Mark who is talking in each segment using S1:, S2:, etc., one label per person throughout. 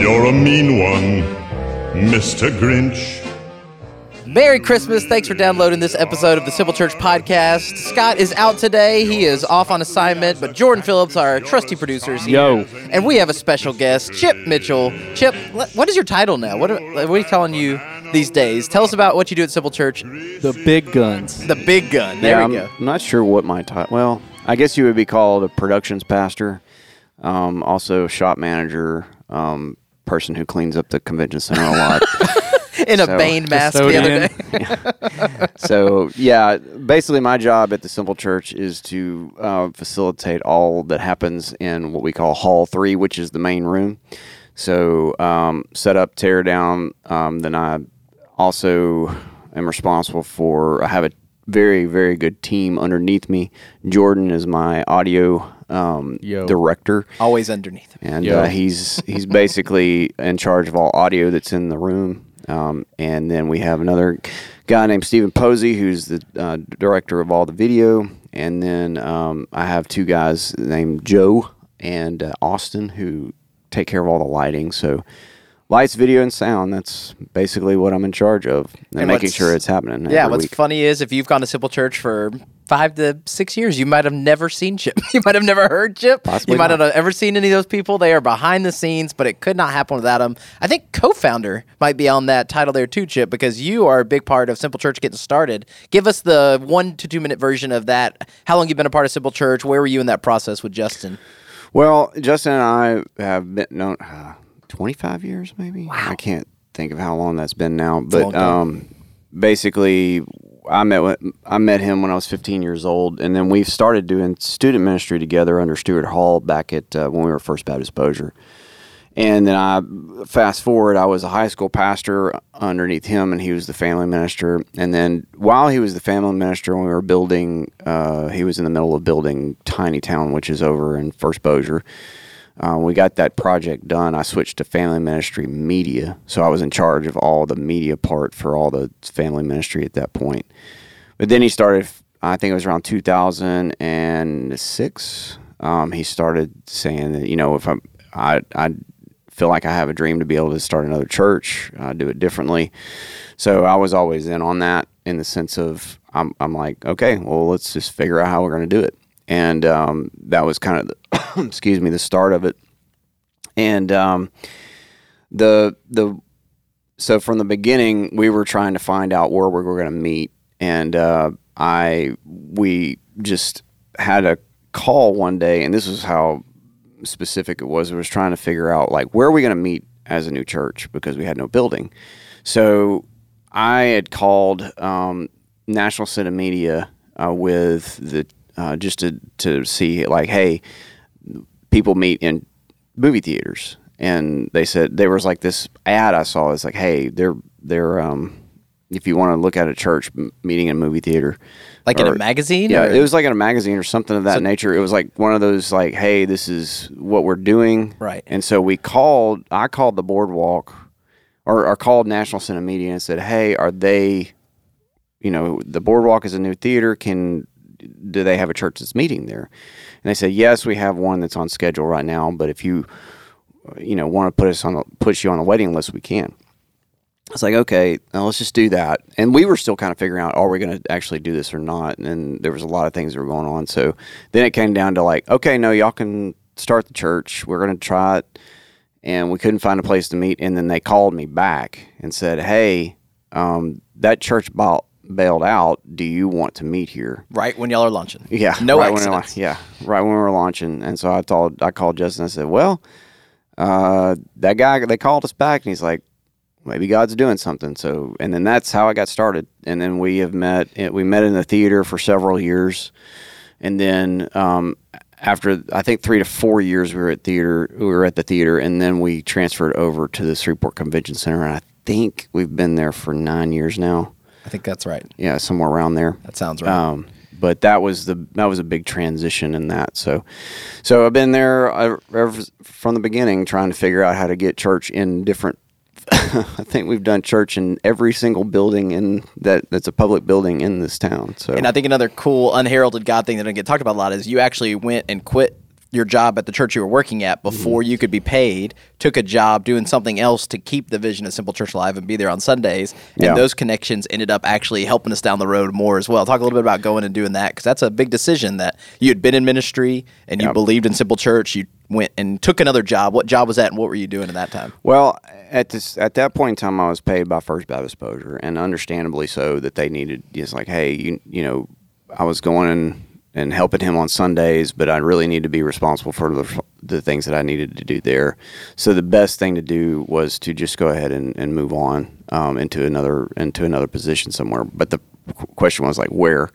S1: You're a mean one, Mr. Grinch.
S2: Merry Christmas. Thanks for downloading this episode of the Simple Church Podcast. Scott is out today. He is off on assignment, but Jordan Phillips, our trusty producer, is here.
S3: Yo.
S2: And we have a special guest, Chip Mitchell. Chip, what is your title now? What are, what are you calling you these days? Tell us about what you do at Simple Church.
S3: The big guns.
S2: The big gun. There
S4: yeah,
S2: we
S4: I'm
S2: go.
S4: not sure what my title. Well, I guess you would be called a productions pastor, um, also shop manager, um, person who cleans up the convention center a lot.
S2: In a
S4: so-
S2: Bane mask the other
S3: Custodian.
S2: day.
S4: so yeah, basically my job at the Simple Church is to uh, facilitate all that happens in what we call Hall Three, which is the main room. So um, set up, tear down. Um, then I also am responsible for. I have a very very good team underneath me. Jordan is my audio um, director
S2: Always underneath.
S4: and
S3: Yo.
S4: uh, he's he's basically in charge of all audio that's in the room. Um, and then we have another guy named Stephen Posey, who's the uh, director of all the video. And then um, I have two guys named Joe and uh, Austin who take care of all the lighting. So lights, video, and sound. That's basically what I'm in charge of, and,
S2: And
S4: making sure it's happening.
S2: Yeah, what's
S4: week.
S2: funny is if you've gone to Simple Church for five to six years, you might have never seen Chip. You might have never heard Chip.
S4: Possibly
S2: you might
S4: not.
S2: not have ever seen any of those people. They are behind the scenes, but it could not happen without them. I think co-founder might be on that title there too, Chip, because you are a big part of Simple Church getting started. Give us the one to two minute version of that. How long you been a part of Simple Church? Where were you in that process with Justin?
S4: Well, Justin and I have been known uh, 25 years, maybe. I can't think of how long that's been now, but um, basically, I met with, I met him when I was 15 years old, and then we started doing student ministry together under Stuart Hall back at uh, when we were First Baptist Bossier. And then I fast forward, I was a high school pastor underneath him, and he was the family minister. And then while he was the family minister, when we were building, uh, he was in the middle of building Tiny Town, which is over in First Bossier. Uh, we got that project done. I switched to family ministry media, so I was in charge of all the media part for all the family ministry at that point. But then he started. I think it was around 2006. Um, he started saying that you know if I'm, I I feel like I have a dream to be able to start another church, uh, do it differently. So I was always in on that in the sense of I'm I'm like okay, well let's just figure out how we're going to do it, and um, that was kind of the, excuse me the start of it, and um, the the so from the beginning we were trying to find out where we were going to meet. And uh, i we just had a call one day and this is how specific it was. We was trying to figure out like where are we going to meet as a new church? Because we had no building. So i had called um, national cinema media uh, with the uh, just to, to see like hey people meet in movie theaters and they said there was like this ad I saw it's like hey they're they're um if you want to look at a church meeting in a movie theater
S2: Like in a magazine?
S4: yeah
S2: or-
S4: it was like in a magazine or something of that nature it was like one of those like hey this is what we're doing
S2: Right.
S4: and so we called I called the boardwalk or, or called National Cinema Media and said hey are they you know the boardwalk is a new theater can do they have a church that's meeting there and they said yes we have one that's on schedule right now but if you you know want to put us on the, put you on the waiting list we can I was like, okay, let's just do that. And we were still kind of figuring out, are we going to actually do this or not? And there was a lot of things that were going on. So then it came down to like, okay, no, y'all can start the church. We're going to try it. And we couldn't find a place to meet. And then they called me back and said, hey, um, that church bail- bailed out. Do you want to meet here?
S2: right when y'all are launching.
S4: Yeah.
S2: No
S4: right when
S2: accidents.
S4: la- yeah. Right when we were launching. And so I told I called Justin. I said, Well, uh, that guy they called us back and he's like, Maybe God's doing something. So and then that's how I got started. And then we have met eh, we met in the theater for several years. And then um, after I think three to four years we were at theater we were at the theater and then we transferred over to the Shreveport Convention Center and I think we've been there for nine years now.
S2: I think that's right.
S4: Yeah, somewhere around there.
S2: That sounds right.
S4: Um, but that was the that was a big transition in that. So, so I've been there uh, ever from the beginning, trying to figure out how to get church in different. I think we've done church in every single building in that that's a public building in this town. So
S2: And I think another cool unheralded God thing that doesn't get talked about a lot is you actually went and quit your job at the church you were working at mm-hmm. before you could be paid, took a job doing something else to keep the vision of Simple Church alive and be there on Sundays. And
S4: Yeah.
S2: those connections ended up actually helping us down the road more as well. Talk a little bit about going and doing that because that's a big decision that you had been in ministry and you
S4: Yep.
S2: believed in Simple Church. You went and took another job. What job was that and what were you doing at that time?
S4: Well, at this at that point in time, I was paid by First Baptist Bossier, and understandably so that they needed just like, hey, you you know, I was going and, helping him on Sundays, but I really need to be responsible for the the things that I needed to do there. So the best thing to do was to just go ahead and, and move on um, into another into another position somewhere. But the question was like where.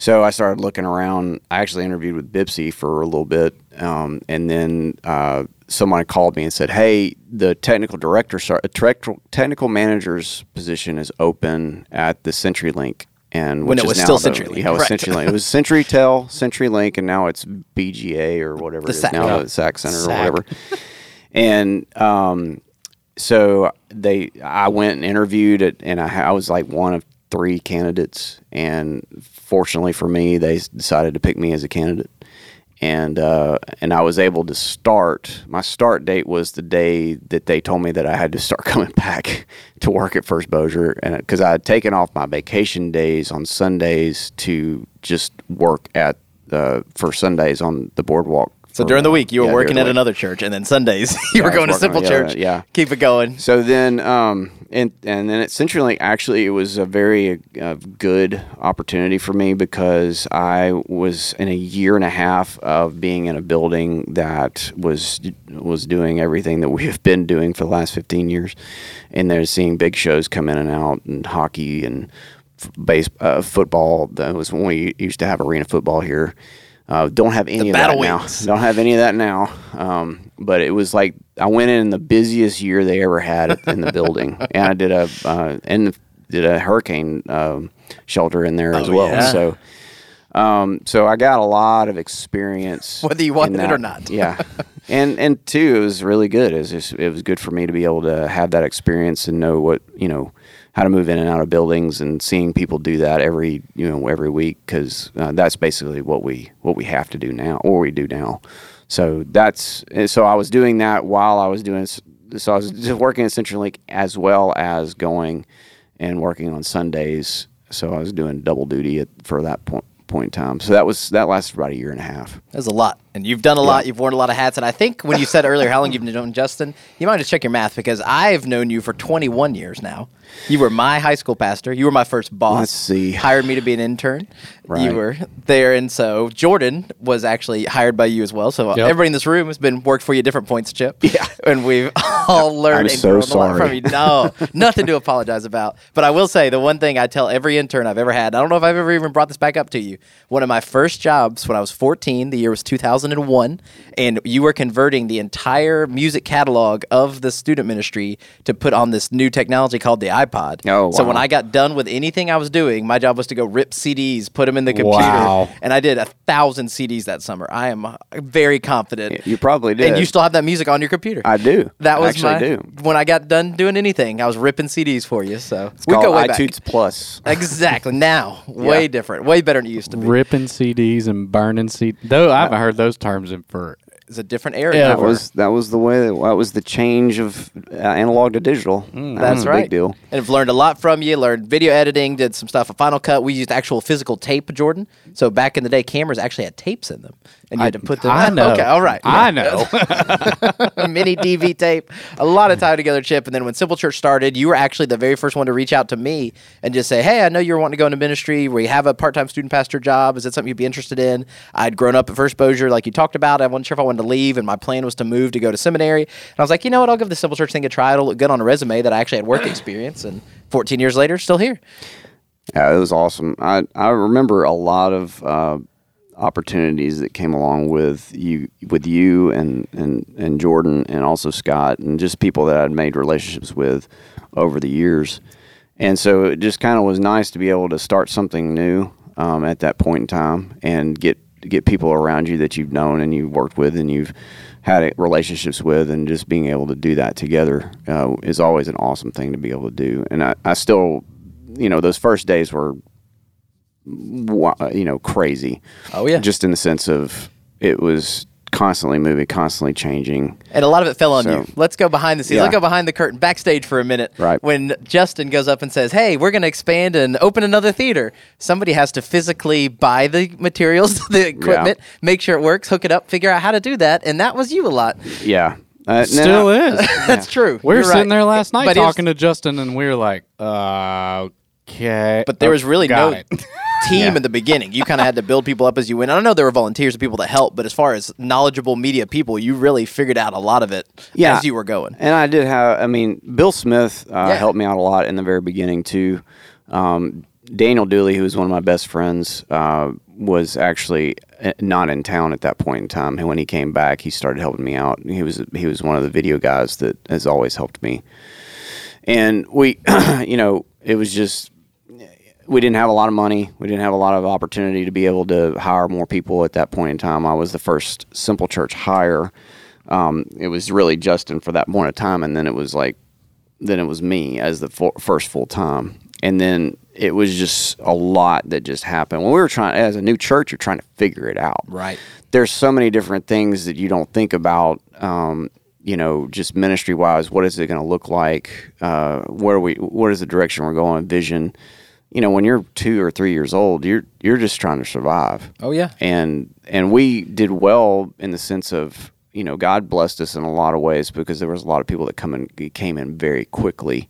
S4: So I started looking around. I actually interviewed with Bipsy for a little bit, um, and then uh, someone called me and said, "Hey, the technical director, sorry, technical technical manager's position is open at the CenturyLink." And
S2: When it was
S4: now
S2: still CenturyLink,
S4: yeah, it was
S2: right.
S4: CenturyLink. It was CenturyTel, CenturyLink, and now it's BGA or whatever
S2: The
S4: it is
S2: SAC.
S4: now,
S2: Yeah.
S4: the SAC Center
S2: SAC.
S4: or whatever. and um, so they I went and interviewed it, and I, I was like one of three candidates, and fortunately for me, they decided to pick me as a candidate, and uh, and I was able to start. My start date was the day that they told me that I had to start coming back to work at First Bossier, and because I had taken off my vacation days on Sundays to just work at uh, for Sundays on the boardwalk.
S2: So during the
S4: uh,
S2: week, you were
S4: yeah,
S2: working at
S4: week.
S2: another church, and then Sundays you
S4: Yeah,
S2: were going to Simple Church.
S4: yeah.
S2: keep it going.
S4: So then, um, and and then at CenturyLink, actually, it was a very uh, good opportunity for me because I was in a year and a half of being in a building that was was doing everything that we have been doing for the last fifteen years, and they're seeing big shows come in and out, and hockey and f- base uh, football. That was when we used to have arena football here. Uh, don't have any of
S2: Battle
S4: that now. Don't have any of that now. Um, but it was like I went in the busiest year they ever had in the building, and I did a uh, and did a hurricane um, shelter in there as
S2: Oh,
S4: well.
S2: yeah.
S4: So, um, so I got a lot of experience,
S2: Whether you wanted it or not.
S4: yeah, and and two, it was really good. It was just, it was good for me to be able to have that experience and know what you know how to move in and out of buildings and seeing people do that every you know every week because uh, that's basically what we what we have to do now or we do now. So that's so I was doing that while I was doing so I was just working at Central CenturyLink as well as going and working on Sundays. So I was doing double duty at, for that point point in time. So that was that lasted about a year and a half.
S2: There's a lot, and you've done a lot. You've worn a lot of hats, and I think when you said earlier how long you've known Justin, you might just check your math because I've known you for 21 years now. You were my high school pastor. You were my first boss.
S4: Let's see.
S2: Hired me to be an intern. You were there, and so Jordan was actually hired by you as well. So
S3: Yep.
S2: everybody in this room has been worked for you at different points, Chip.
S4: Yeah.
S2: and we've all learned.
S4: I'm
S2: and
S4: so
S2: grown a lot
S4: sorry.
S2: from you. No, nothing to apologize about. But I will say the one thing I tell every intern I've ever had. I don't know if I've ever even brought this back up to you. One of my first jobs when I was 14, the year was 2001, and you were converting the entire music catalog of the student ministry to put on this new technology called the iPod.
S4: Oh,
S2: So when. I got done with anything I was doing, my job was to go rip CDs, put them in the computer,
S3: Wow.
S2: and I did a thousand CDs that summer. I am uh, very confident.
S4: You probably did.
S2: And you still have that music on your computer.
S4: I do.
S2: That was
S4: Actually
S2: my
S4: do.
S2: when I got done doing anything. I was ripping CDs for you. So
S4: It's
S2: we
S4: called
S2: go way back.
S4: iTunes Plus.
S2: Exactly. Now, way
S4: Yeah.
S2: different, way better than it used to be.
S3: Ripping CDs and burning CDs. Though I haven't heard those terms in for.
S2: It's a different era.
S3: Yeah.
S4: That was that was the way that was the change of uh, analog to digital.
S3: Mm.
S4: That
S2: That's
S4: was a
S2: right.
S4: Big deal.
S2: And I've learned a lot from you. Learned video editing. Did some stuff at Final Cut. We used actual physical tape, Jordan. So back in the day, cameras actually had tapes in them, and you had to put them.
S3: I know.
S2: Okay, all right.
S3: I know.
S2: mini DV tape, a lot of time together, Chip. And then when Simple Church started, you were actually the very first one to reach out to me and just say, "Hey, I know you're wanting to go into ministry. We have a part-time student pastor job. Is that something you'd be interested in?" I'd grown up at First Bossier, like you talked about. I wasn't sure if I wanted to leave, and my plan was to move to go to seminary. And I was like, you know what? I'll give the Simple Church thing a try. It'll look good on a resume that I actually had work experience. And 14 years later, still here.
S4: Yeah, it was awesome. I I remember a lot of uh, opportunities that came along with you with you and, and and Jordan and also Scott and just people that I'd made relationships with over the years. And so it just kind of was nice to be able to start something new um, at that point in time and get get people around you that you've known and you've worked with and you've had relationships with and just being able to do that together uh, is always an awesome thing to be able to do. And I, I still, you know, those first days were, you know, crazy.
S2: Oh, yeah.
S4: Just in the sense of it was constantly moving, constantly changing.
S2: And a lot of it fell on
S4: So-
S2: you. Let's go behind the scenes.
S4: Yeah.
S2: Let's go behind the curtain, backstage for a minute.
S4: Right.
S2: When Justin goes up and says, "Hey, we're going to expand and open another theater," somebody has to physically buy the materials, the equipment, make sure it works, hook it up, figure out how to do that, and that was you a lot.
S4: Yeah, uh,
S3: Still
S4: now-
S3: is.
S2: That's true.
S3: We were
S2: You're
S3: sitting
S2: right.
S3: there last night
S2: But it was-
S3: talking to Justin, and we were like, uh, okay.
S2: But there was really
S3: got
S2: no
S3: it.
S2: team
S4: Yeah.
S2: in the beginning. You kind of had to build people up as you went. I know there were volunteers and people that helped, but as far as knowledgeable media people, you really figured out a lot of it as you were going.
S4: And I did have, I mean, Bill Smith uh,
S2: Yeah.
S4: helped me out a lot in the very beginning too. Um, Daniel Dooley, who was one of my best friends, uh, was actually uh, not in town at that point in time. And when he came back, he started helping me out. He was he was one of the video guys that has always helped me. And we, you know, it was just we didn't have a lot of money. We didn't have a lot of opportunity to be able to hire more people at that point in time. I was the first Simple Church hire. Um, it was really Justin for that point of time, and then it was like, then it was me as the first full time, and then it was just a lot that just happened. When we were trying, as a new church, you're trying to figure it out.
S2: Right.
S4: There's so many different things that you don't think about. Um, you know, just ministry wise, what is it going to look like? Uh, where are we? What is the direction we're going? Vision. You know, when you're two or three years old, you're you're just trying to survive
S2: Oh yeah.
S4: and and we did well in the sense of you know God blessed us in a lot of ways because there was a lot of people that come in came in very quickly,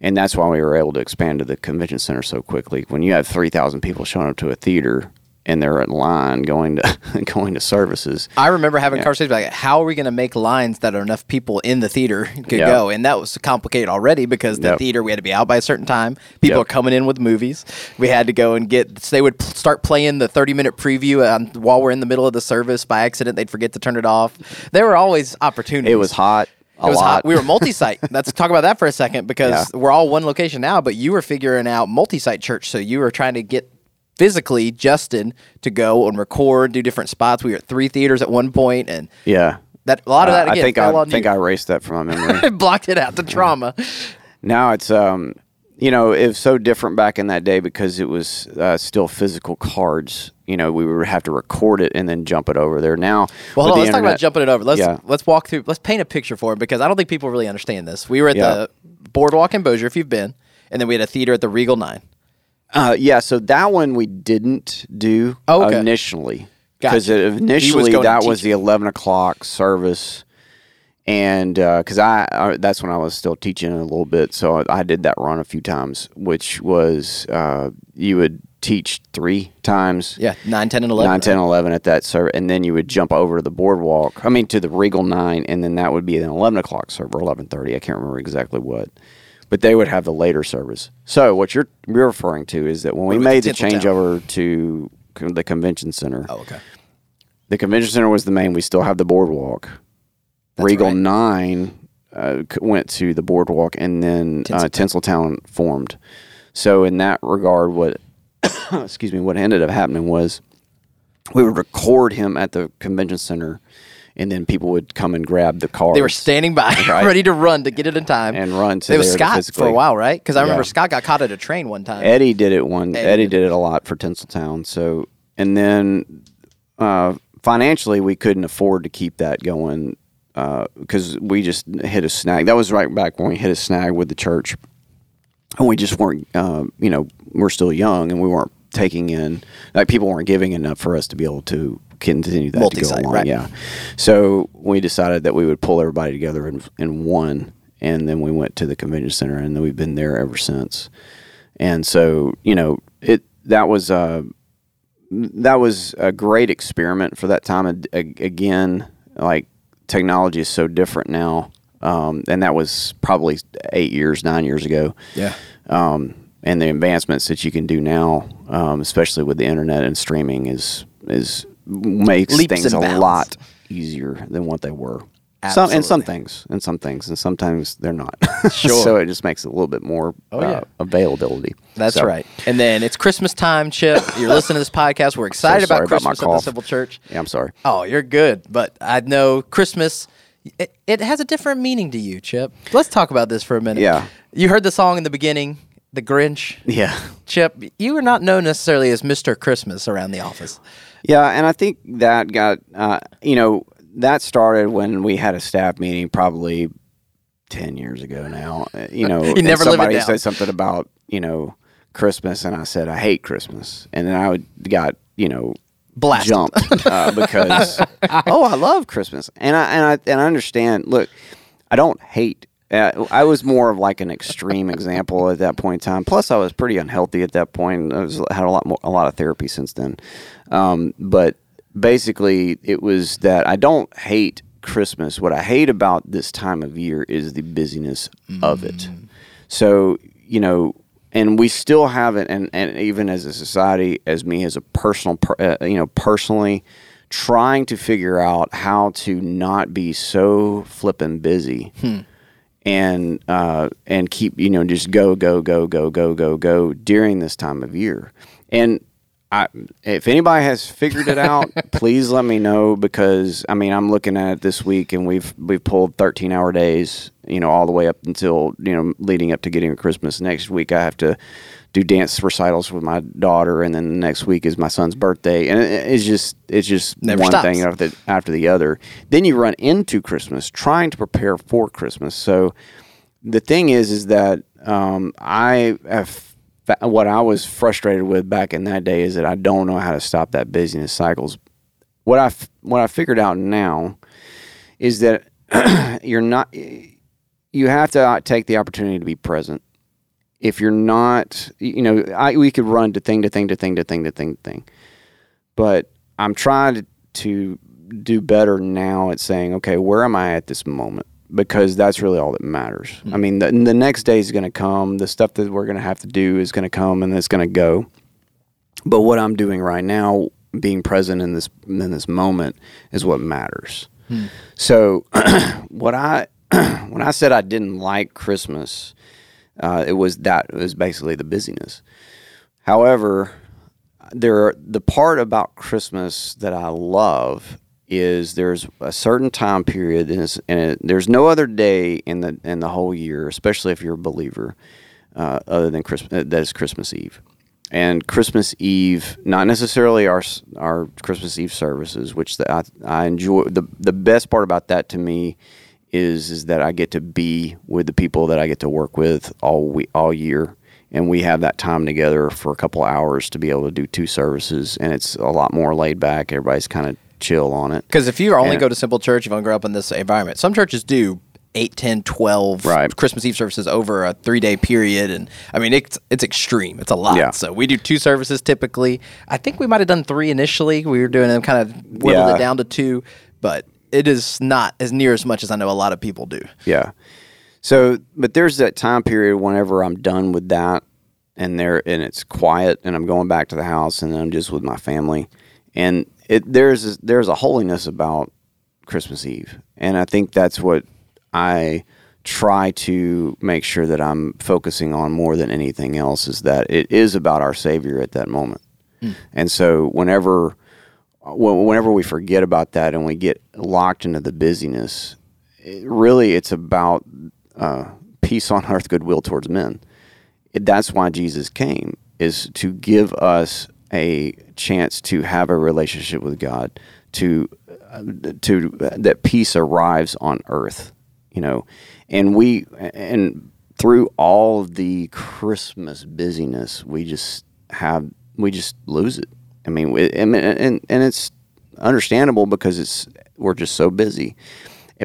S4: and that's why we were able to expand to the convention center so quickly. When you have three thousand people showing up to a theater and they're in line going to going to services,
S2: I remember having
S4: Yeah.
S2: conversations like, how are we going to make lines that are enough people in the theater could
S4: Yeah.
S2: go? And that was complicated already because the
S4: Yep.
S2: theater we had to be out by a certain time. People
S4: Yep.
S2: are coming in with movies. We had to go and get. So they would start playing the thirty minute preview um, while we're in the middle of the service. By accident, they'd forget to turn it off. There were always opportunities.
S4: it was hot. A
S2: It was
S4: lot.
S2: hot. We were multi-site. Let's talk about that for a second because
S4: Yeah.
S2: we're all one location now. But you were figuring out multi-site church, so you were trying to get physically Justin to go and record, do different spots. We were at three theaters at one point, and
S4: yeah.
S2: that a lot of that
S4: Uh,
S2: again
S4: I think I think
S2: you.
S4: I erased that from my memory.
S2: blocked it out. The trauma.
S4: Now it's um you know it was so different back in that day because it was uh, still physical cards. You know we would have to record it and then jump it over there. Now
S2: Well, on. Let's talk about jumping it over. Let's
S4: Yeah.
S2: let's walk through. Let's paint a picture for it because I don't think people really understand this. We were at
S4: Yeah.
S2: the Boardwalk in Bossier, if you've been, and then we had a theater at the Regal Nine.
S4: Uh, yeah, so that one we didn't do
S2: Oh, okay.
S4: initially because
S2: Gotcha. He was
S4: initially that was the eleven o'clock service, and because I, I that's when I was still teaching a little bit, so I did that run a few times, which was uh, you would teach three times.
S2: Yeah, 9, 10, and 11.
S4: 9, 10, 11 at that server, and then you would jump over to the boardwalk. I mean, to the Regal 9, and then that would be an 11 o'clock server, 11.30. I can't remember exactly what. But they would have the later service. So what you're, you're referring to is that when we
S2: We
S4: made the changeover to the convention center,
S2: Oh, okay.
S4: the convention center was the main. We still have the boardwalk.
S2: That's
S4: Regal
S2: right.
S4: 9 uh, went to the boardwalk, and then uh, Tinseltown formed. So in that regard, what excuse me, what ended up happening was we would record him at the convention center, and then people would come and grab the car.
S2: They were standing by,
S4: Right.
S2: ready to run to get it in time.
S4: And run to
S2: It was Scott for a while, right? Because I remember
S4: Yeah.
S2: Scott got caught at a train one time.
S4: Eddie did it one.
S2: Eddie
S4: Eddie,
S2: did
S4: it a lot for Tinseltown. So and then uh, financially, we couldn't afford to keep that going because we just hit a snag. That was right back when we hit a snag with the church, and we just weren't. Uh, you know, we're still young, and we weren't taking in like people weren't giving enough for us to be able to continue that to go along.
S2: right.
S4: Yeah. So we decided that we would pull everybody together in in one, and then we went to the convention center, and then we've been there ever since. And so, you know, it that was uh, that was a great experiment for that time. Ag- ag- Again, like technology is so different now, um, and that was probably eight years, nine years ago.
S2: Yeah.
S4: Um, and the advancements that you can do now, um, especially with the internet and streaming, is is makes
S2: Leaps
S4: things a
S2: bounds.
S4: lot easier than what they were. Some and some things, and some things, and sometimes they're not.
S2: Sure.
S4: so it just makes it a little bit more
S2: Oh,
S4: uh,
S2: yeah.
S4: availability.
S2: That's
S4: So-
S2: right. And then it's Christmas time, Chip. You're listening to this podcast. We're excited
S4: sorry
S2: about
S4: about my
S2: Christmas at the. Simple Church.
S4: Yeah, I'm sorry.
S2: Oh, you're good. But I know Christmas, it, it has a different meaning to you, Chip. Let's talk about this for a minute.
S4: Yeah.
S2: You heard the song in the beginning, The Grinch.
S4: Yeah.
S2: Chip, you are not known necessarily as Mr. Christmas around the office.
S4: Yeah, and I think that got uh, you know that started when we had a staff meeting probably ten years ago now. Uh, You know, and
S2: never
S4: somebody said something about you know Christmas, and I said I hate Christmas, and then I got you know
S2: Blasted.
S4: jumped uh, because oh I love Christmas, and I and I and I understand. Look, I don't hate. Uh, I was more of like an extreme example at that point in time. Plus, I was pretty unhealthy at that point. I was, had a lot more, a lot of therapy since then. Um, but basically, it was that I don't hate Christmas. What I hate about this time of year is the busyness of it. So you know, and we still haven't, and, and even as a society, as me as a personal, per- uh, you know, personally, trying to figure out how to not be so flippin' busy and uh, and keep you know just go go go go go go go during this time of year. And I, if anybody has figured it out, please let me know because I mean I'm looking at it this week and we've we've pulled 13 hour days, you know, all the way up until you know leading up to getting to Christmas. Next week I have to do dance recitals with my daughter, and then the next week is my son's birthday, and it, it's just it's just
S2: Never
S4: one
S2: stops.
S4: thing after the, after the other. Then you run into Christmas, trying to prepare for Christmas. So the thing is, is that um, I have what I was frustrated with back in that day is that I don't know how to stop that busyness cycles. What I what I figured out now is that you're not you have to uh, take the opportunity to be present. If you're not, you know, I, we could run to thing to thing to thing to thing to thing to thing, but I'm trying to, to do better now at saying, okay, where am I at this moment? Because that's really all that matters. Hmm. I mean, the, the next day is going to come. The stuff that we're going to have to do is going to come and it's going to go. But what I'm doing right now, being present in this in this moment, is what matters. Hmm. So, what I when I said I didn't like Christmas, uh, it was that it was basically the busyness. However, there the part about Christmas that I love is there's a certain time period and, and it, there's no other day in the in the whole year, especially if you're a believer, uh, other than Christmas that is Christmas Eve. And Christmas Eve, not necessarily our our Christmas Eve services, which the, I, I enjoy. the The best part about that to me is is that I get to be with the people that I get to work with all we all year, and we have that time together for a couple hours to be able to do two services, and it's a lot more laid back. Everybody's kind of chill on it.
S2: Because if you only
S4: And-
S2: go to Simple Church, if you don't grow up in this environment, some churches do 8, 10, 12
S4: Right.
S2: Christmas Eve services over a three day period. And I mean, it's it's extreme. It's a lot.
S4: Yeah.
S2: So we do two services typically. I think we might have done three initially. We were doing them kind of whittled
S4: Yeah.
S2: it down to two, but it is not as near as much as I know a lot of people do.
S4: Yeah. So, but there's that time period whenever I'm done with that, and there and it's quiet, and I'm going back to the house, and I'm just with my family, and it there's there's a holiness about Christmas Eve, and I think that's what I try to make sure that I'm focusing on more than anything else is that it is about our Savior at that moment, hmm. and so whenever whenever we forget about that and we get locked into the busyness, it, really it's about uh, peace on earth, goodwill towards men. It, that's why Jesus came, is to give us a chance to have a relationship with God, to uh, to that peace arrives on earth, you know, and we and through all the Christmas busyness, we just have we just lose it. I mean, and and, and it's understandable because it's we're just so busy.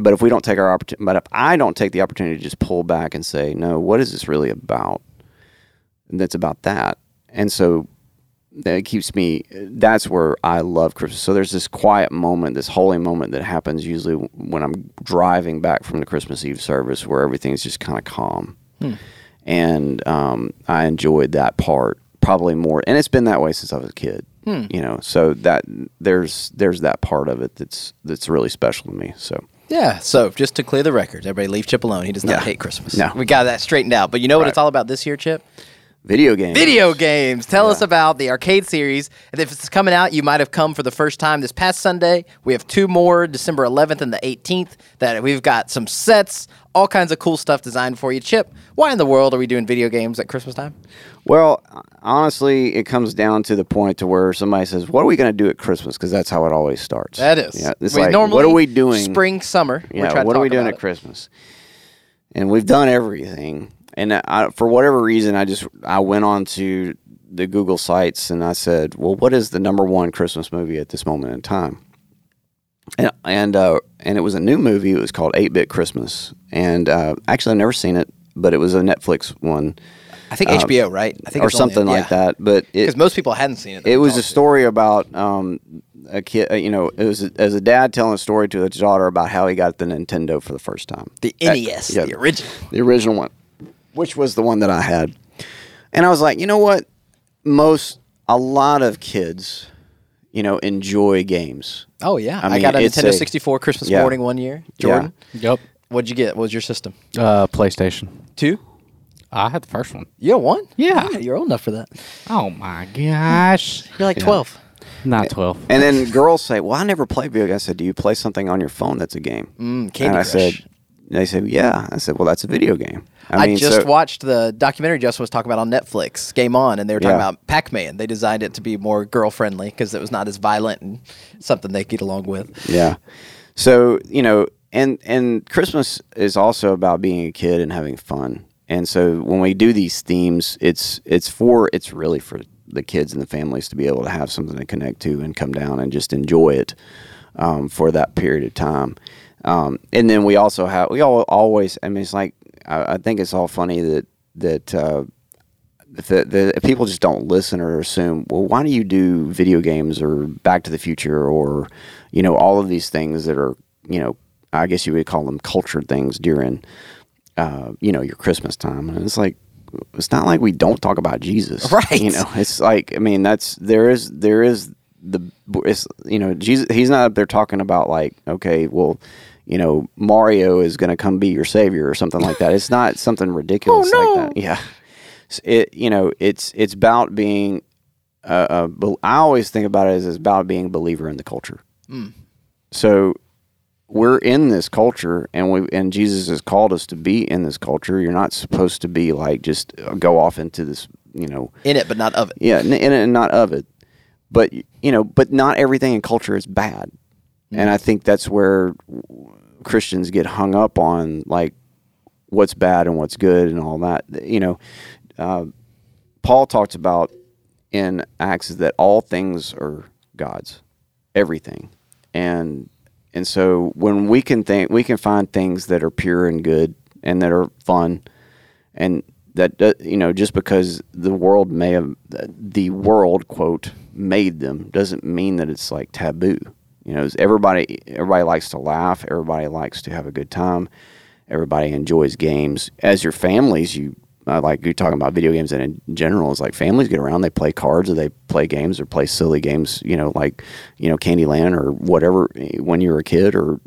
S4: But if we don't take our opportunity, but if I don't take the opportunity to just pull back and say, no, what is this really about? And it's about that. And so that keeps me, that's where I love Christmas. So there's this quiet moment, this holy moment that happens usually when I'm driving back from the Christmas Eve service where everything's just kind of calm. And um, I enjoyed that part probably more. And it's been that way since I was a kid. Hmm. You know, so that there's there's that part of it that's that's really special to me. So
S2: Yeah. So just to clear the record, everybody leave Chip alone. He does not
S4: Yeah.
S2: hate Christmas.
S4: No.
S2: We got that straightened out. But you know what
S4: Right.
S2: it's all about this year, Chip?
S4: Video games.
S2: Video games. Tell us about the arcade series. And if it's coming out, you might have come for the first time this past Sunday. We have two more, December 11th and the 18th, that we've got some sets, all kinds of cool stuff designed for you. Chip, why in the world are we doing video games at Christmas time?
S4: Well, honestly, it comes down to the point to where somebody says, "What are we going to do at Christmas?" Because that's how it always starts.
S2: That is.
S4: Yeah, it's
S2: We
S4: like,
S2: normally
S4: what are we doing?
S2: Spring, summer.
S4: Yeah, what are we doing at
S2: it.
S4: Christmas? And we've done everything. And I, for whatever reason, I just I went on to the Google sites and I said, "Well, what is the number one Christmas movie at this moment in time?" And and uh, and it was a new movie. It was called Eight Bit Christmas. And uh, actually, I've never seen it, but it was a Netflix one
S2: I think HBO, right? I think
S4: or
S2: it's only-
S4: something like
S2: yeah.
S4: that. But
S2: Because most people hadn't seen it.
S4: it was a story about um, a kid. uh, You know, it was as a dad telling a story to his daughter about how he got the Nintendo for the first time.
S2: the
S4: Uh,
S2: NES,
S4: yeah.
S2: the original.
S4: the original one, which was the one that I had. And I was like, you know what? Most, a lot of kids, you know, enjoy games.
S2: Oh yeah,
S4: I
S2: I,
S4: mean,
S2: got a Nintendo
S4: a-
S2: 64 Christmas
S4: yeah.
S2: morning one year. Jordan,
S3: Yep.
S2: what'd you get? What was your system?
S3: Uh, PlayStation.
S2: Two.
S3: I had the first one.
S2: You got one?
S3: Yeah.
S2: you're old enough for that.
S3: Oh my gosh.
S2: You're like 12.
S3: Not 12.
S4: And then girls say, well, I never play video games. I said, do you play something on your phone that's a game?
S2: Mm, Candy
S4: and I
S2: Crush.
S4: said, they said, yeah. I said, well, that's a video game.
S2: I,
S4: mean,
S2: just
S4: so-
S2: watched the documentary Justin was talking about on Netflix, Game On, and they were talking
S4: Yeah.
S2: about Pac Man. They designed it to be more girl friendly because it was not as violent and something they get along with.
S4: Yeah. So, you know, and and Christmas is also about being a kid and having fun. And so when we do these themes, it's it's for it's really for the kids and the families to be able to have something to connect to and come down and just enjoy it um, for that period of time. Um, and then we also have we all always I mean it's like I, I think it's all funny that that uh, that, that people just don't listen or assume, well, why do you do video games or Back to the Future or, you know, all of these things that are, you know, I guess you would call them cultured things during, uh, you know, your Christmas time. And it's like, it's not like we don't talk about Jesus,
S2: Right.
S4: You know, it's like, I mean, that's there is there is the it's you know Jesus. He's not up there talking about like, okay, well, you know, Mario is going to come be your savior or something like that. It's not something ridiculous
S2: Oh, no.
S4: like that. Yeah, it you know it's it's about being. Uh, uh, I always think about it as it's about being a believer in the culture. So we're in this culture, and we and Jesus has called us to be in this culture. You're not supposed to be like just uh, go off into this, you know,
S2: In it, but not of it.
S4: yeah, in it and not of it. But you know, but not everything in culture is bad, and I think that's where Christians get hung up on like what's bad and what's good and all that. You know, uh, Paul talks about in Acts is that all things are God's, everything, and and so when we can think we can find things that are pure and good and that are fun and that uh, you know just because the world may have the world quote made them doesn't mean that it's like taboo you know everybody everybody likes to laugh. Everybody likes to have a good time. Everybody enjoys games. As your families you uh, like you're talking about video games and in general it's like families get around they play cards or they play games or play silly games you know like you know candyland or whatever eh, when you're a kid or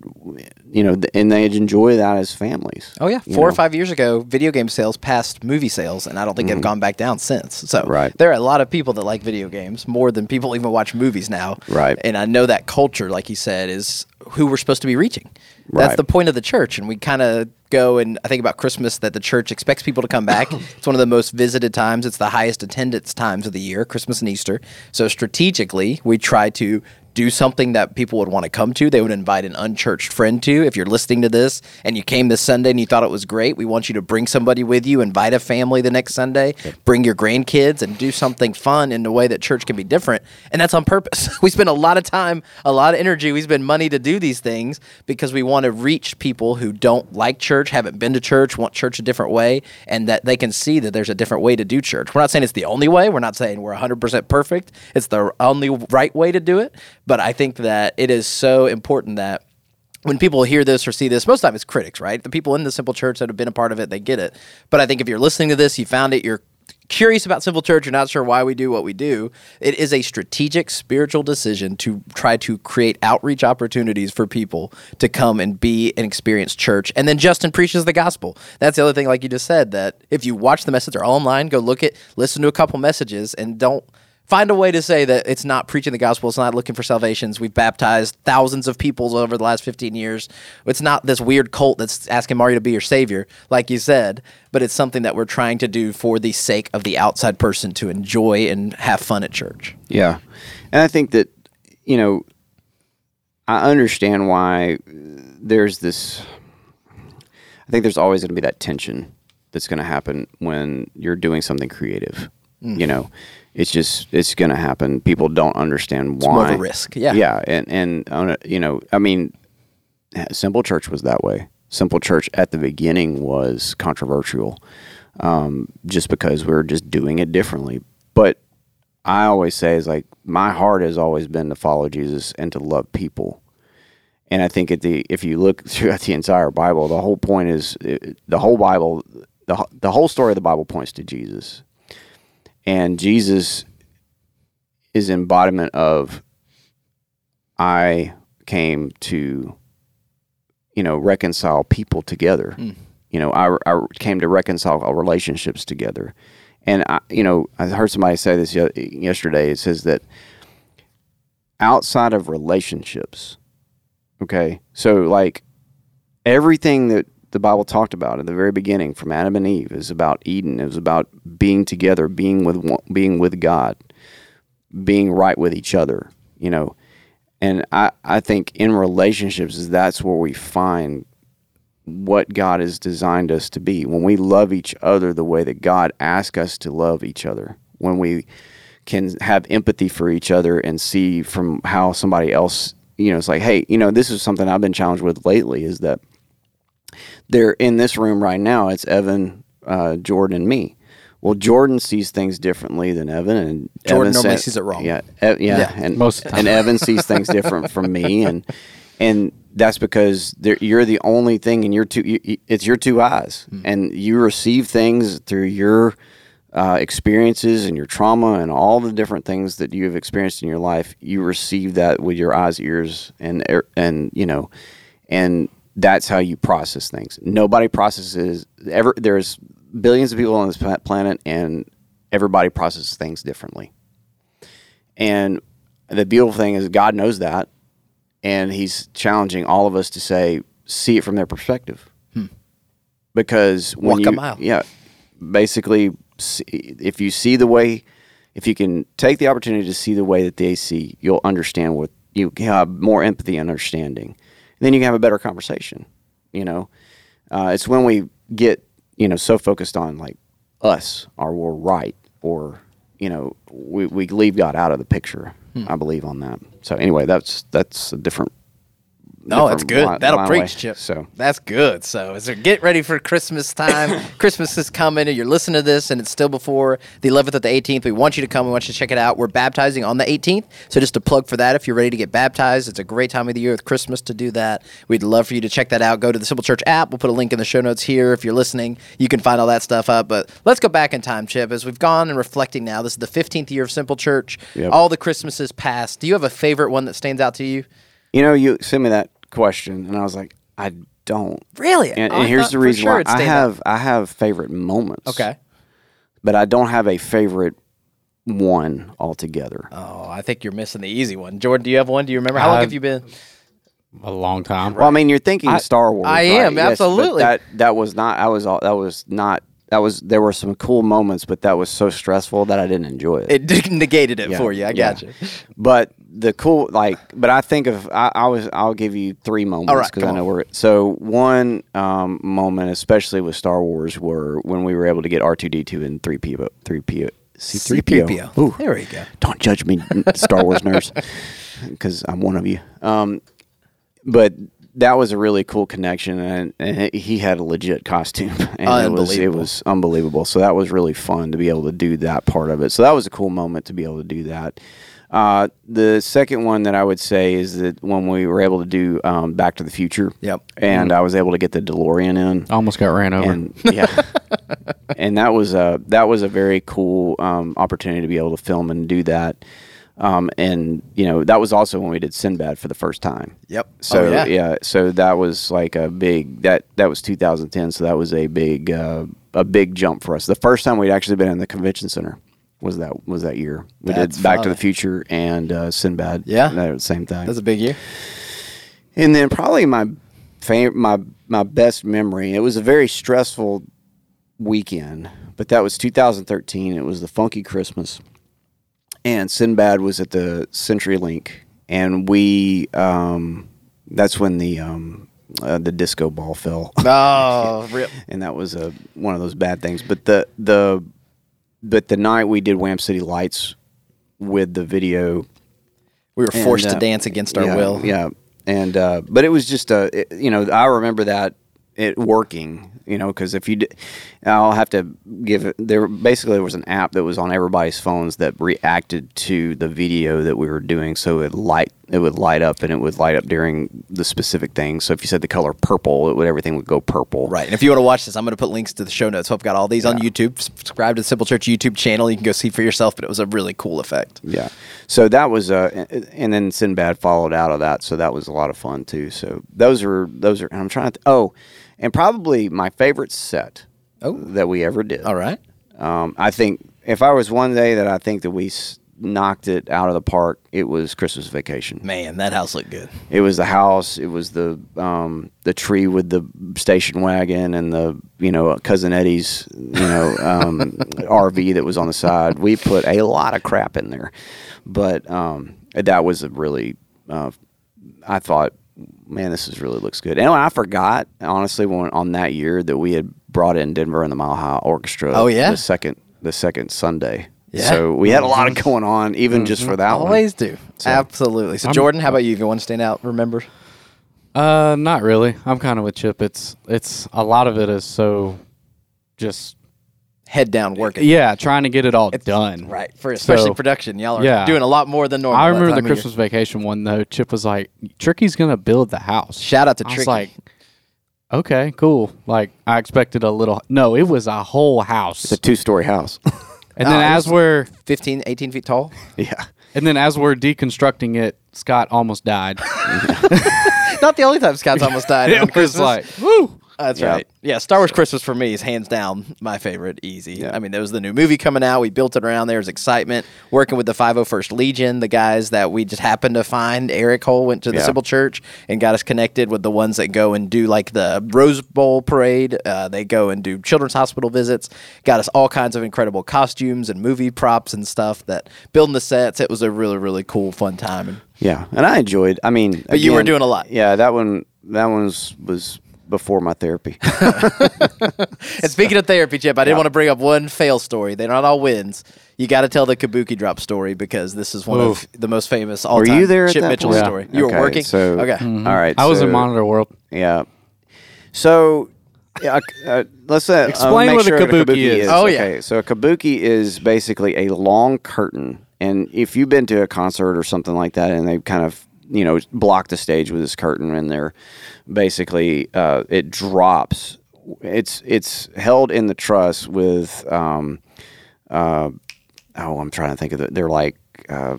S4: you know th- and they enjoy that as families
S2: Oh yeah, four or
S4: know?
S2: five years ago, video game sales passed movie sales, and I don't think they've gone back down since. So
S4: Mm-hmm. Right.
S2: there are a lot of people that like video games more than people even watch movies now.
S4: Right.
S2: And I know that culture, like you said, is who we're supposed to be reaching. That's the point of the church, and we kind of go and I think about Christmas that the church expects people to come back. it's one of the most visited times. It's the highest attendance times of the year, Christmas and Easter. So strategically, we try to do something that people would want to come to. They would invite an unchurched friend to. If you're listening to this and you came this Sunday and you thought it was great, we want you to bring somebody with you, invite a family the next Sunday, bring your grandkids, and do something fun in a way that church can be different. And that's on purpose. we spend a lot of time, a lot of energy, we spend money to do these things because we want to reach people who don't like church, haven't been to church, want church a different way, and that they can see that there's a different way to do church. We're not saying it's the only way. We're not saying we're 100% perfect. It's the only right way to do it. But I think that it is so important that when people hear this or see this, most of the time it's critics, right? The people in the simple church that have been a part of it, they get it. But I think if you're listening to this, you found it, you're curious about Simple Church, you're not sure why we do what we do, it is a strategic spiritual decision to try to create outreach opportunities for people to come and be and experience church. And then Justin preaches the gospel. That's the other thing, like you just said, that if you watch the message, all online, go look at, listen to a couple messages, and don't find a way to say that it's not preaching the gospel. It's not looking for salvations. We've baptized thousands of people over the last 15 years. It's not this weird cult that's asking Mario to be your savior, like you said, but it's something that we're trying to do for the sake of the outside person to enjoy and have fun at church.
S4: Yeah. And I think that, you know, I understand why there's this. I think there's always going to be that tension that's going to happen when you're doing something creative. You mm. know, it's just it's going to happen. People don't understand why.
S2: more of a risk, yeah.
S4: Yeah, and and uh, you know, I mean, Simple Church was that way. Simple Church at the beginning was controversial, um, just because we were just doing it differently. But I always say is like my heart has always been to follow Jesus and to love people. And I think at the if you look throughout the entire Bible, the whole point is the whole Bible, the the whole story of the Bible points to Jesus, and Jesus is embodiment of I came to you know reconcile people together. Hmm. You know, I, I came to reconcile our relationships together. And I, you know, I heard somebody say this yesterday. It says that outside of relationships, okay, so like everything that the Bible talked about at the very beginning, from Adam and Eve, is about Eden. It was about being together, being with being with God, being right with each other. You know, and I I think in relationships is that's where we find what God has designed us to be. When we love each other the way that God asked us to love each other, when we can have empathy for each other and see from how somebody else, you know, it's like, hey, you know, this is something I've been challenged with lately is that they're in this room right now. It's Evan, uh, Jordan, and me. Well, Jordan sees things differently than Evan, and
S2: Jordan
S4: Evan
S2: normally
S4: said-
S2: sees it wrong.
S4: Yeah, E- yeah,
S2: Yeah.
S4: and
S3: Most of the time.
S4: and Evan sees things different from me, and and that's because you're the only thing in your two. You, you- it's your two eyes,
S2: Hmm.
S4: and you receive things through your uh, experiences and your trauma and all the different things that you have experienced in your life. You receive that with your eyes, ears, and er- and you know, and that's how you process things. Nobody processes ever. There's billions of people on this planet, and everybody processes things differently. And the beautiful thing is, God knows that, and He's challenging all of us to say, see it from their perspective. Because when
S2: Hmm. Walk a
S4: you,
S2: mile.
S4: yeah, basically, see, if you see the way, if you can take the opportunity to see the way that they see, you'll understand what you have more empathy and understanding. Then you can have a better conversation. You know, uh, it's when we get you know so focused on like us or we're right or you know we, we leave God out of the picture.
S2: Hmm.
S4: I believe on that. So anyway, that's that's a different.
S2: No, that's good. That'll
S4: line
S2: preach,
S4: way.
S2: Chip.
S4: So
S2: that's good. So, is there get ready for Christmas time, Christmas is coming, and you're listening to this, and it's still before the 11th or the 18th. We want you to come. We want you to check it out. We're baptizing on the 18th. So, just a plug for that. If you're ready to get baptized, it's a great time of the year with Christmas to do that. We'd love for you to check that out. Go to the Simple Church app. We'll put a link in the show notes here. If you're listening, you can find all that stuff up. But let's go back in time, Chip. As we've gone and reflecting now, this is the 15th year of Simple Church.
S4: Yep.
S2: All the Christmases passed. Do you have a favorite one that stands out to you?
S4: you know, you sent me that question, and I was like, I don't.
S2: Really?
S4: And,
S2: Oh,
S4: and here's the reason
S2: sure
S4: why
S2: it'd
S4: I
S2: stand out.
S4: have I have favorite moments.
S2: Okay.
S4: but I don't have a favorite one altogether.
S2: Oh, I think you're missing the easy one. Jordan, do you have one? Do you remember? How long
S3: Uh,
S2: have you been?
S3: a long time.
S4: Well, I mean, you're thinking Star Wars.
S2: I
S4: right?
S2: am,
S4: Yes,
S2: absolutely.
S4: that that was not. I was. all That was not. That was. There were some cool moments, but that was so stressful that I didn't enjoy it.
S2: It negated it
S4: Yeah,
S2: for you. I
S4: yeah.
S2: got you.
S4: But the cool, like, but I think of. I, I was. I'll give you three moments because
S2: come
S4: I know
S2: on.
S4: where. So one um, moment, especially with Star Wars, were when we were able to get R two D two and three PO three PO. C3PO. Ooh.
S2: There we go.
S4: don't judge me, Star Wars nerds, because I'm one of you. Um, but that was a really cool connection, and, and he had a legit costume, and it was it was unbelievable. So that was really fun to be able to do that part of it. So that was a cool moment to be able to do that. Uh, the second one that I would say is that when we were able to do um, Back to the Future,
S2: Yep.
S4: and I was able to get the DeLorean in,
S3: Almost got ran over.
S4: and yeah, and that was a that was a very cool um, opportunity to be able to film and do that. Um, and you know that was also when we did Sinbad for the first time.
S2: Yep.
S4: So
S2: Oh, yeah.
S4: yeah. so that was like a big that that was 2010. So that was a big uh, a big jump for us. The first time we'd actually been in the convention center was that was that year. We
S2: That's
S4: did Back to the Future and uh, Sinbad.
S2: Yeah.
S4: at the same time.
S2: That's a big year.
S4: And then probably my fam- my my best memory. It was a very stressful weekend, but that was 2013. It was the Funky Christmas, and Sinbad was at the CenturyLink, and we um, that's when the um, uh, the disco ball fell,
S2: Oh, rip.
S4: and that was a one of those bad things. But the the but the night we did Wham City Lights with the video
S2: We were forced
S4: and,
S2: to
S4: uh,
S2: dance against our
S4: yeah,
S2: will.
S4: Yeah, and uh, but it was just uh, it- you know I remember that it working. You know, because if you, d- I'll have to give it. There basically there was an app that was on everybody's phones that reacted to the video that we were doing, so it light it would light up and it would light up during the specific things. So if you said the color purple, it would everything would go purple.
S2: Right. And if you want to watch this, I'm going to put links to the show notes. So I've got all these on YouTube. Subscribe to the Simple Church YouTube channel. You can go see for yourself, but it was a really cool effect.
S4: Yeah. So that was uh and then Sinbad followed out of that, so that was a lot of fun too. So those are those are and I'm trying to oh, and probably my favorite set
S2: Oh.
S4: that we ever did.
S2: All right.
S4: Um, I think if I was one day that I think that we s- knocked it out of the park, it was Christmas Vacation.
S2: Man, that house looked good.
S4: It was the house. It was the um, the tree with the station wagon and the you know cousin Eddie's you know um, RV that was on the side. We put a lot of crap in there, but um, that was a really. Uh, I thought, man, this is really looks good. And I forgot honestly when on that year that we had brought in Denver and the Mile High Orchestra.
S2: Oh, yeah?
S4: the second the second Sunday.
S2: Yeah.
S4: So we had a lot of going on, even just for that one.
S2: Always do. Absolutely. So, Jordan, how about you? If you want to stand out, remember?
S3: Uh, not really. I'm kind of with Chip. It's it's a lot of it is so just
S2: Head down working.
S3: yeah, trying to get it all done.
S2: Right. For especially
S3: So,
S2: production. Y'all are
S3: yeah.
S2: doing a lot more than normal.
S3: I remember the
S2: time of year.
S3: Christmas vacation one though. Chip was like, "Tricky's gonna build the house."
S2: Shout out to
S3: I was
S2: Tricky.
S3: like, "Okay, cool." Like I expected a little. No, it was a whole house.
S4: It's a two story house.
S3: And then as we're
S2: 15, 18 feet tall.
S4: yeah.
S3: and then as we're deconstructing it, Scott almost died.
S2: Not the only time Scott's almost died. on
S3: it was
S2: Christmas.
S3: like, woo.
S2: That's
S4: Yeah.
S2: right. Yeah, Star Wars Christmas for me is hands down my favorite. Easy.
S4: Yeah.
S2: I mean, there was the new movie coming out. We built it around. There was excitement. Working with the 501st Legion, the guys that we just happened to find. Eric Hole went to the
S4: Yeah.
S2: Simple Church and got us connected with the ones that go and do like the Rose Bowl parade. Uh, they go and do Children's Hospital visits. Got us all kinds of incredible costumes and movie props and stuff. That building the sets. It was a really really cool fun time. And
S4: Yeah, and I enjoyed. I mean,
S2: But you were doing a lot.
S4: Yeah, that one. That one was, was before my therapy.
S2: And speaking of therapy, Chip, I didn't want to bring up one fail story. They're not all wins. You got to tell the Kabuki drop story because this is one
S3: Oof.
S2: of the most famous all
S4: were
S2: time
S4: you there? At
S2: Chip
S4: that
S2: Mitchell
S4: point?
S2: story. You
S4: Okay,
S2: were working.
S4: So
S2: okay.
S4: all right.
S3: I was
S4: so,
S3: in Monitor World.
S4: Yeah. So. Yeah, uh, let's uh,
S3: Explain
S4: uh, make
S3: what a
S4: sure
S3: kabuki is.
S2: Oh, yeah.
S4: Okay, so a kabuki is basically a long curtain, and if you've been to a concert or something like that, and they kind of you know block the stage with this curtain, and they're basically uh, it drops. It's it's held in the truss with um, uh, oh, I'm trying to think of it. They're like uh,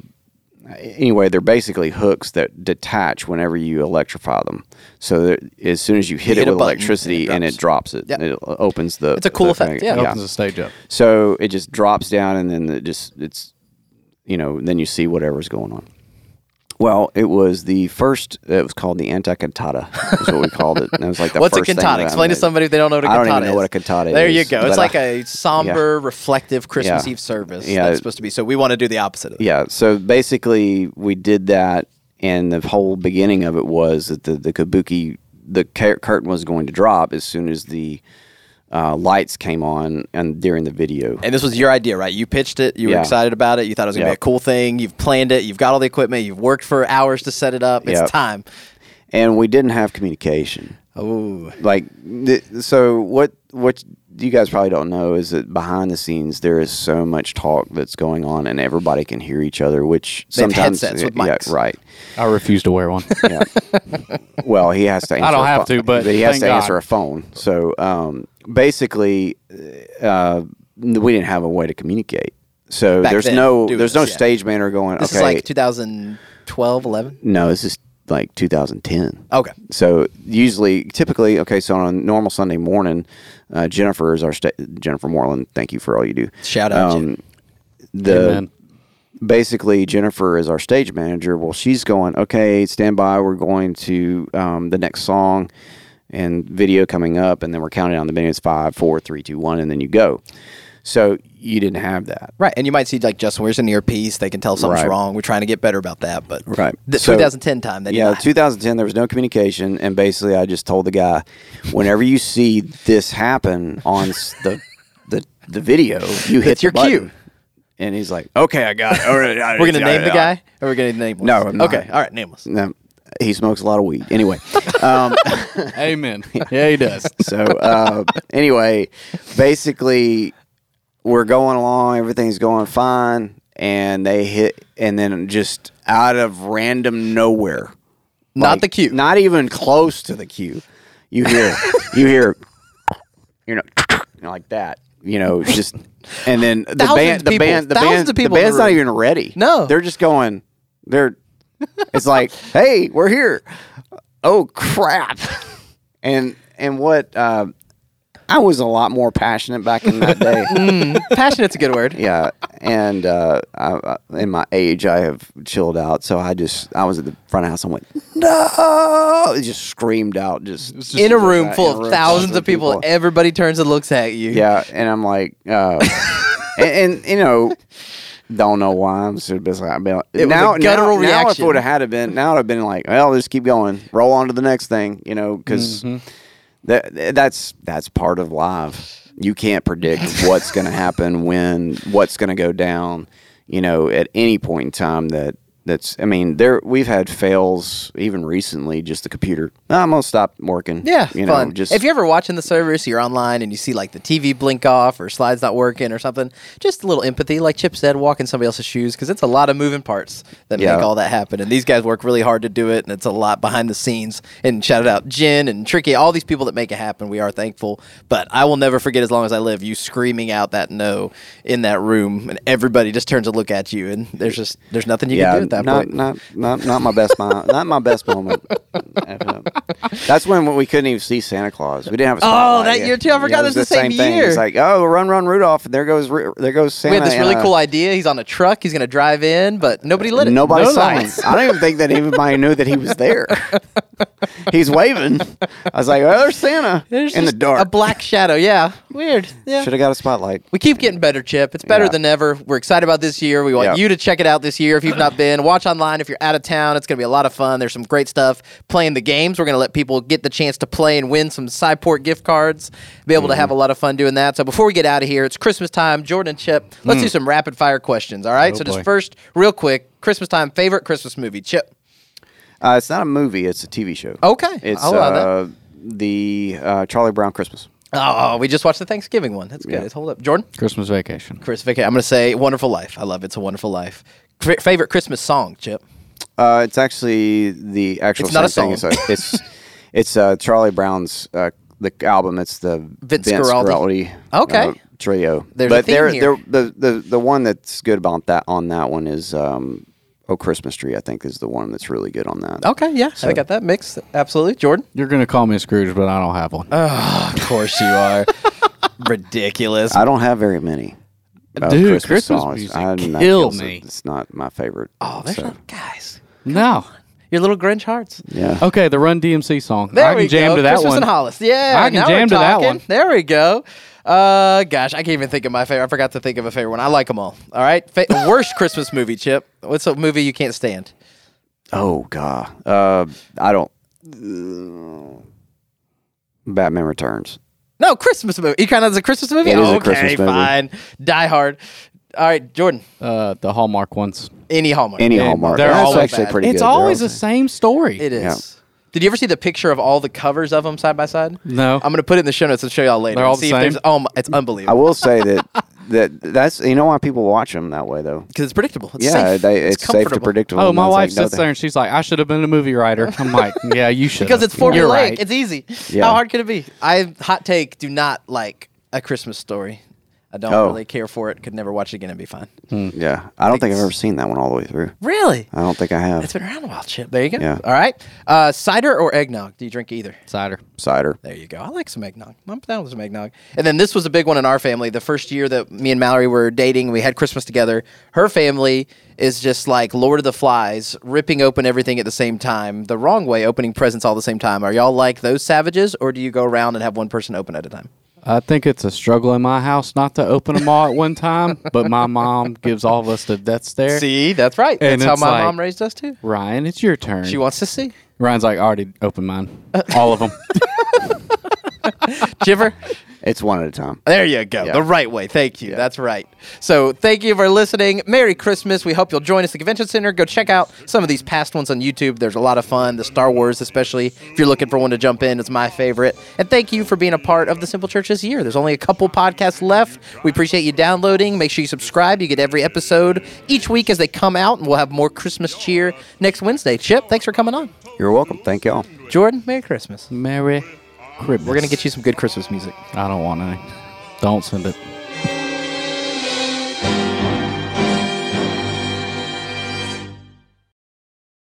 S4: anyway, they're basically hooks that detach whenever you electrify them. So that as soon as you hit
S2: hit
S4: it with electricity
S2: and
S4: and
S2: it
S4: it drops it,
S2: Yep.
S4: it opens the.
S2: It's a cool
S4: the
S2: effect,
S4: thing.
S2: yeah.
S3: It opens the stage up.
S4: So it just drops down, and then it just it's, you know, then you see whatever's going on. Well, it was the first. It was called the anti-cantata. Is what we called it. And it was like the
S2: What's a
S4: first thing
S2: cantata?
S4: that I
S2: Explain to
S4: made.
S2: somebody if they don't know what a
S4: I
S2: cantata
S4: don't even know
S2: is.
S4: what a cantata
S2: there
S4: is.
S2: you go. It's
S4: I-
S2: like a somber, reflective Christmas
S4: Yeah.
S2: Eve service.
S4: Yeah.
S2: That's supposed to be. So we want to do the opposite of that.
S4: Yeah. So basically, we did that, and the whole beginning of it was that the the kabuki, the cur- curtain was going to drop as soon as the uh, lights came on and during the video.
S2: And this was your idea, right? You pitched it. You were excited about it. You thought it was going to
S4: Yeah.
S2: be a cool thing. You've planned it. You've got all the equipment. You've worked for hours to set it up. It's
S4: Yeah.
S2: time.
S4: and we didn't have communication.
S2: Oh,
S4: Like, th- so what? What you guys probably don't know is that behind the scenes there is so much talk that's going on, and everybody can hear each other. Which
S2: They have
S4: sometimes,
S2: headsets with
S4: yeah,
S2: mics.
S4: right.
S3: I refuse to wear one.
S4: Yeah. well, he has to. Answer I
S3: don't
S4: a
S3: have
S4: pho-
S3: to, but
S4: he has to
S3: God.
S4: answer a phone. So, um, basically, uh, we didn't have a way to communicate. So
S2: Back
S4: there's
S2: then,
S4: no
S2: doing
S4: there's no
S2: yeah.
S4: stage manager going.
S2: This
S4: okay,
S2: is like 2012, 11.
S4: no, this is like 2010.
S2: Okay.
S4: So usually, typically, okay. So on a normal Sunday morning, uh, Jennifer is our sta- Jennifer Moreland. Thank you for all you do.
S2: Shout out, Jen.
S4: The
S3: Amen.
S4: basically Jennifer is our stage manager. Well, she's going, okay, stand by. We're going to um, the next song and video coming up, and then we're counting down the minutes five, four, three, two, one, and then you go. So you didn't have that.
S2: Right, and you might see like Justin wears an earpiece. They can tell something's
S4: Right.
S2: wrong. We're trying to get better about that, but
S4: Right.
S2: The
S4: So-
S2: 2010 time. They
S4: Yeah, 2010, there was no communication. And basically, I just told the guy, whenever you see this happen on the the, the video, you hit
S2: your
S4: button.
S2: cue.
S4: And he's like, okay, I got it. All right,
S2: We're gonna name the guy, or we're gonna name.
S4: No,
S2: okay, all right, nameless.
S4: No, he smokes a lot of weed. Anyway. Um,
S3: Amen. yeah, he does.
S4: so uh, anyway, basically, we're going along. Everything's going fine, and they hit, and then just out of random nowhere,
S2: Not
S4: like,
S2: the cue.
S4: not even close to the cue, you hear, you hear, you know, you know, like that. You know, just and then the
S2: Thousands
S4: band, the
S2: people-
S4: band, the band, the
S2: people in the
S4: band's not even ready.
S2: No.
S4: they're just going. They're. It's like, hey, we're here. Oh crap! And and what uh, I was a lot more passionate back in that day.
S2: mm, Passionate's a good word.
S4: yeah, and uh, I, I- in my age, I have chilled out. So I just I was at the front of the house and went no, It just screamed out, just,
S2: in a room
S4: a
S2: full
S4: room
S2: of thousands of people, everybody turns and looks at you.
S4: Yeah, and I'm like, uh, and, and you know, don't know why I'm so busy. I've been
S2: It was
S4: now,
S2: a guttural
S4: now, now if it would have had been, now I'd have been like, well, just keep going, roll on to the next thing, you know, because
S2: Mm-hmm.
S4: that that's that's part of live. You can't predict what's going to happen when, what's going to go down, you know, at any point in time. That that's, I mean, there we've had fails even recently. Just the computer, "Ah, I'm gonna stop working.
S2: Yeah,
S4: you
S2: fun.
S4: know, just
S2: if you're ever watching the service, you're online and you see like the TV blink off or slides not working or something, just a little empathy, like Chip said, walk in somebody else's shoes because it's a lot of moving parts that
S4: Yeah.
S2: make all that happen. And these guys work really hard to do it, and it's a lot behind the scenes. And shout out Jen and Tricky, all these people that make it happen. We are thankful, but I will never forget as long as I live you screaming out that no in that room, and everybody just turns to look at you, and there's just there's nothing you can do at that
S4: not,
S2: point.
S4: Not not not my best mo- not my best moment. That's when we couldn't even see Santa Claus. We didn't have a oh, spotlight.
S2: Oh, that year too? I forgot
S4: it
S2: it was the same
S4: thing.
S2: year.
S4: It's like, oh, run, run, Rudolph! And there goes there goes Santa.
S2: we had this really
S4: a-
S2: cool idea. He's on a truck. He's going to drive in, but nobody lit it.
S4: Nobody
S2: No
S4: saw him. I don't even think that anybody knew that he was there. He's waving. I was like, "Oh, there's Santa
S2: There's
S4: in the dark."
S2: A black shadow. Yeah. Weird. Yeah.
S4: Should have got a spotlight.
S2: We keep getting better, Chip. It's better
S4: Yeah.
S2: than ever. We're excited about this year. We want
S4: Yeah.
S2: you to check it out this year if you've not been. Watch online if you're out of town. It's going to be a lot of fun. There's some great stuff playing the games. We're going to let people get the chance to play and win some Cyport gift cards. Be able to
S4: Mm-hmm.
S2: have a lot of fun doing that. So before we get out of here, it's Christmas time. Jordan and Chip, let's do
S4: Mm.
S2: some rapid fire questions. All right.
S3: Oh,
S2: so just
S3: boy.
S2: first, real quick, Christmas time favorite Christmas movie. Chip.
S4: Uh, it's not a movie; it's a TV show.
S2: Okay,
S4: It's
S2: I'll allow that.
S4: uh, the uh, Charlie Brown Christmas.
S2: Oh, we just watched the Thanksgiving one. That's good.
S4: Yeah.
S2: Let's hold up, Jordan.
S3: Christmas vacation.
S2: Christmas Vacation. I'm going to say "Wonderful Life." I love it. It's a wonderful life. F- favorite Christmas song, Chip.
S4: Uh, it's actually the actual
S2: It's not a
S4: same
S2: song.
S4: thing. It's it's, it's uh, Charlie Brown's uh, the album. It's the
S2: Vince Guaraldi. Okay.
S4: uh, trio.
S2: There's a
S4: but
S2: theme
S4: they're,
S2: here.
S4: they're, the the the one that's good about that on that one is um, "Oh Christmas Tree." I think is the one that's really good on that.
S2: Okay, yeah, I got that mixed. Absolutely, Jordan.
S3: You're gonna call me a Scrooge, but I don't have one.
S2: Of course you are. Ridiculous.
S4: I don't have very many.
S3: Dude, Christmas music
S4: I- that
S3: kill
S4: feels-
S3: me.
S4: It's not my favorite.
S2: oh, there's
S4: so,
S2: no guys.
S3: no.
S2: Your little Grinch hearts.
S4: yeah.
S3: Okay, the Run DMC song.
S2: There
S3: I can
S2: we
S3: jam
S2: go.
S3: to that
S2: Christmas
S3: one.
S2: and Hollis. Yeah,
S3: I can jam
S2: we're
S3: to that one.
S2: There we go. Uh, gosh, I can't even think of my favorite. I forgot to think of a favorite one. I like them all. All right. Fa- worst Christmas movie, Chip. What's a movie you can't stand?
S4: Oh God. Uh, I don't. uh, Batman Returns.
S2: No, Christmas movie. You kind of as a Christmas movie.
S4: It is a
S2: okay,
S4: Christmas movie.
S2: fine. Die Hard. All right, Jordan.
S3: Uh, the Hallmark ones.
S2: Any Hallmark.
S4: Any Hallmark.
S3: they're
S4: That's
S3: always
S4: actually
S2: bad.
S4: pretty
S3: it's
S4: good. They're
S3: always the same story.
S2: It is.
S4: Yeah.
S2: Did you ever see the picture of all the covers of them side by side?
S3: No.
S2: I'm gonna put it in the show notes and show y'all later.
S3: They're all
S2: and see
S3: the
S2: if there's
S3: same?
S2: oh, my- it's unbelievable.
S4: I
S2: unbelievable.
S4: will say that that that's you know why people watch them that way though.
S2: because it's predictable. It's
S4: yeah,
S2: safe.
S4: they, it's, safe to
S2: comfortable.
S4: predict.
S3: Oh, my
S4: It's
S3: wife
S4: like, no,
S3: sits
S4: they-
S3: there and she's like, "I should have been a movie writer." I'm like, "Yeah, you should."
S2: because it's formulaic.
S3: You're right.
S2: It's easy.
S4: Yeah.
S2: How hard could it be? I hot take. Do not like a Christmas story. I don't
S4: Oh.
S2: really care for it. Could never watch it again and be fine.
S4: Yeah, I don't think I've ever seen that one all the way through.
S2: Really?
S4: I don't think I have.
S2: It's been around a while, Chip. There you go.
S4: Yeah.
S2: All right. Uh, cider or eggnog? Do you drink either?
S3: cider.
S4: Cider.
S2: There you go. I like some eggnog. I'm down with some eggnog. And then this was a big one in our family. The first year that me and Mallory were dating, we had Christmas together. Her family is just like Lord of the Flies, ripping open everything at the same time, the wrong way, opening presents all the same time. Are y'all like those savages, or do you go around and have one person open at a time?
S3: I think it's a struggle in my house not to open them all at one time, but my mom gives all of us the death stare.
S2: See, that's right.
S3: And
S2: That's how my
S3: like-
S2: mom raised us too.
S3: Ryan, it's your turn.
S2: She wants to see.
S3: Ryan's like, I already opened mine, uh, all of them.
S2: Shiver.
S4: It's one at a time.
S2: There you go.
S4: Yeah.
S2: The right way. Thank you. That's right. So thank you for listening. Merry Christmas. We hope you'll join us at the Convention Center. Go check out some of these past ones on YouTube. There's a lot of fun. The Star Wars, especially if you're looking for one to jump in, it's my favorite. And thank you for being a part of the Simple Church this year. There's only a couple podcasts left. We appreciate you downloading. Make sure you subscribe. You get every episode each week as they come out, and we'll have more Christmas cheer next Wednesday. Chip, thanks for coming on.
S4: You're welcome. Thank y'all.
S2: Jordan, Merry Christmas.
S3: Merry Christmas.
S2: We're going to get you some good Christmas music.
S3: I don't want any. Don't send it.